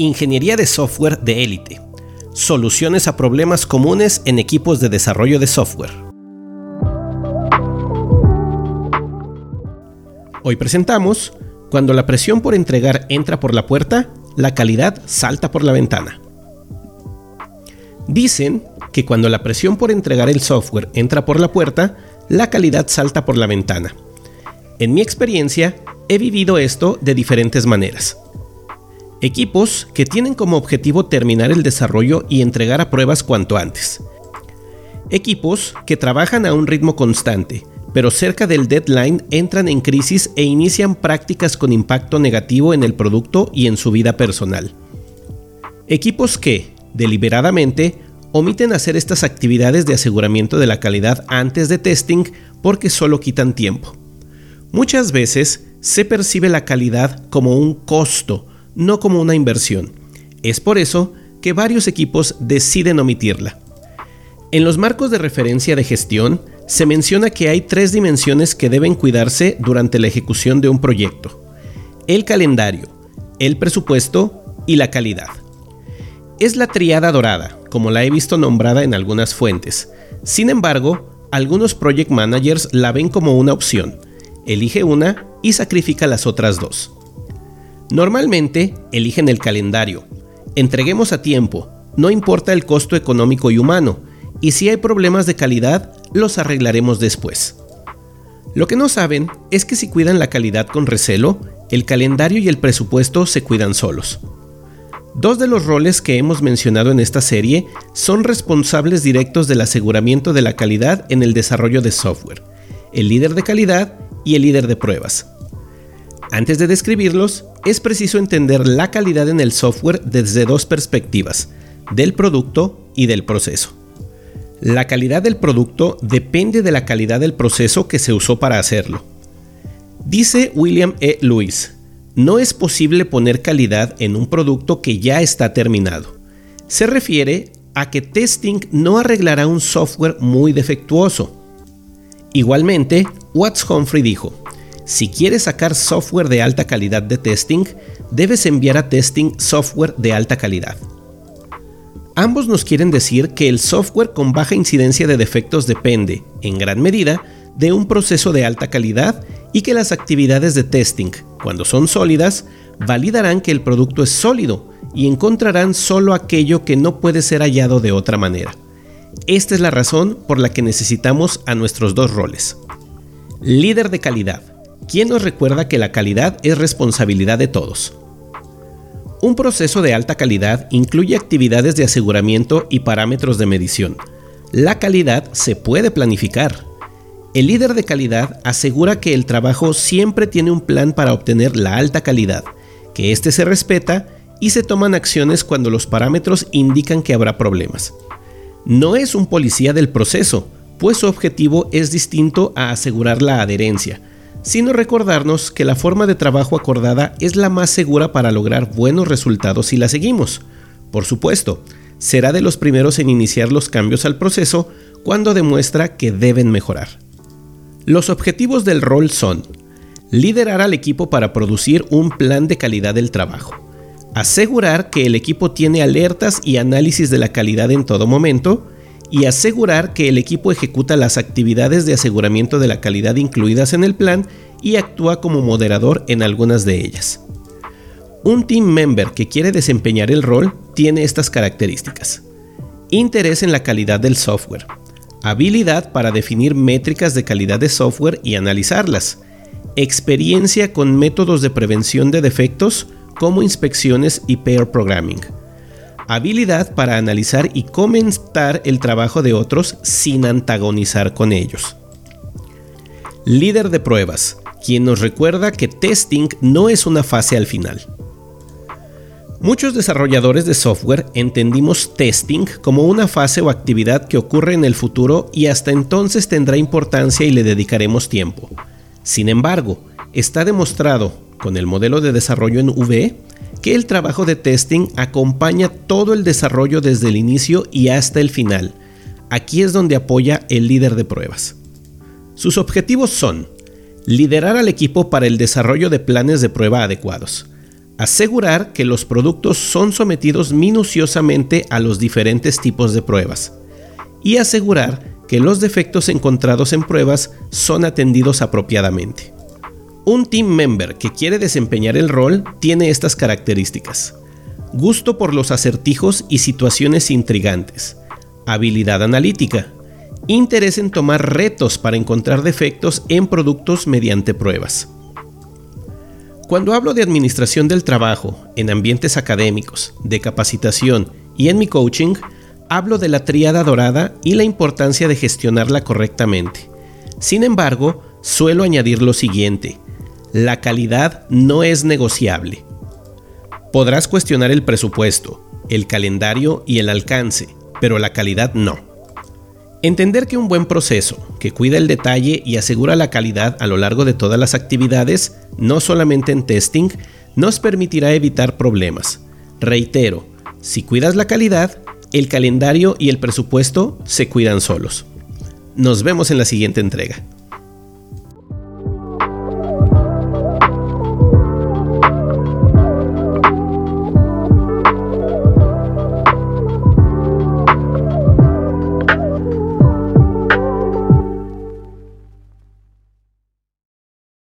Ingeniería de software de élite. Soluciones a problemas comunes en equipos de desarrollo de software. Hoy presentamos, cuando la presión por entregar entra por la puerta, la calidad salta por la ventana. Dicen que cuando la presión por entregar el software entra por la puerta, la calidad salta por la ventana. En mi experiencia, he vivido esto de diferentes maneras. Equipos que tienen como objetivo terminar el desarrollo y entregar a pruebas cuanto antes. Equipos que trabajan a un ritmo constante, pero cerca del deadline entran en crisis e inician prácticas con impacto negativo en el producto y en su vida personal. Equipos que, deliberadamente, omiten hacer estas actividades de aseguramiento de la calidad antes de testing porque solo quitan tiempo. Muchas veces se percibe la calidad como un costo no como una inversión. Es por eso que varios equipos deciden omitirla. En los marcos de referencia de gestión se menciona que hay tres dimensiones que deben cuidarse durante la ejecución de un proyecto. El calendario, el presupuesto y la calidad. Es la triada dorada, como la he visto nombrada en algunas fuentes. Sin embargo, algunos project managers la ven como una opción. Elige una y sacrifica las otras dos. Normalmente eligen el calendario. Entreguemos a tiempo, no importa el costo económico y humano, y si hay problemas de calidad, los arreglaremos después. Lo que no saben es que si cuidan la calidad con recelo, el calendario y el presupuesto se cuidan solos. Dos de los roles que hemos mencionado en esta serie son responsables directos del aseguramiento de la calidad en el desarrollo de software, el líder de calidad y el líder de pruebas. Antes de describirlos, es preciso entender la calidad en el software desde dos perspectivas, del producto y del proceso. La calidad del producto depende de la calidad del proceso que se usó para hacerlo. Dice William E. Lewis, no es posible poner calidad en un producto que ya está terminado. Se refiere a que testing no arreglará un software muy defectuoso. Igualmente, Watts Humphrey dijo, si quieres sacar software de alta calidad de testing, debes enviar a testing software de alta calidad. Ambos nos quieren decir que el software con baja incidencia de defectos depende, en gran medida, de un proceso de alta calidad y que las actividades de testing, cuando son sólidas, validarán que el producto es sólido y encontrarán solo aquello que no puede ser hallado de otra manera. Esta es la razón por la que necesitamos a nuestros dos roles. Líder de calidad ¿Quién nos recuerda que la calidad es responsabilidad de todos. Un proceso de alta calidad incluye actividades de aseguramiento y parámetros de medición. La calidad se puede planificar. El líder de calidad asegura que el trabajo siempre tiene un plan para obtener la alta calidad, que éste se respeta y se toman acciones cuando los parámetros indican que habrá problemas. No es un policía del proceso, pues su objetivo es distinto a asegurar la adherencia, sino recordarnos que la forma de trabajo acordada es la más segura para lograr buenos resultados si la seguimos. Por supuesto, será de los primeros en iniciar los cambios al proceso cuando demuestra que deben mejorar. Los objetivos del rol son liderar al equipo para producir un plan de calidad del trabajo, asegurar que el equipo tiene alertas y análisis de la calidad en todo momento, y asegurar que el equipo ejecuta las actividades de aseguramiento de la calidad incluidas en el plan y actúa como moderador en algunas de ellas. Un team member que quiere desempeñar el rol tiene estas características. Interés en la calidad del software. Habilidad para definir métricas de calidad de software y analizarlas. Experiencia con métodos de prevención de defectos como inspecciones y pair programming habilidad para analizar y comentar el trabajo de otros sin antagonizar con ellos. Líder de pruebas, quien nos recuerda que testing no es una fase al final. Muchos desarrolladores de software entendimos testing como una fase o actividad que ocurre en el futuro y hasta entonces tendrá importancia y le dedicaremos tiempo. Sin embargo, está demostrado con el modelo de desarrollo en V que el trabajo de testing acompaña todo el desarrollo desde el inicio y hasta el final. Aquí es donde apoya el líder de pruebas. Sus objetivos son liderar al equipo para el desarrollo de planes de prueba adecuados, asegurar que los productos son sometidos minuciosamente a los diferentes tipos de pruebas y asegurar que los defectos encontrados en pruebas son atendidos apropiadamente. Un team member que quiere desempeñar el rol tiene estas características. Gusto por los acertijos y situaciones intrigantes. Habilidad analítica. Interés en tomar retos para encontrar defectos en productos mediante pruebas. Cuando hablo de administración del trabajo, en ambientes académicos, de capacitación y en mi coaching, hablo de la tríada dorada y la importancia de gestionarla correctamente. Sin embargo, suelo añadir lo siguiente. La calidad no es negociable. Podrás cuestionar el presupuesto, el calendario y el alcance, pero la calidad no. Entender que un buen proceso, que cuida el detalle y asegura la calidad a lo largo de todas las actividades, no solamente en testing, nos permitirá evitar problemas. Reitero, si cuidas la calidad, el calendario y el presupuesto se cuidan solos. Nos vemos en la siguiente entrega.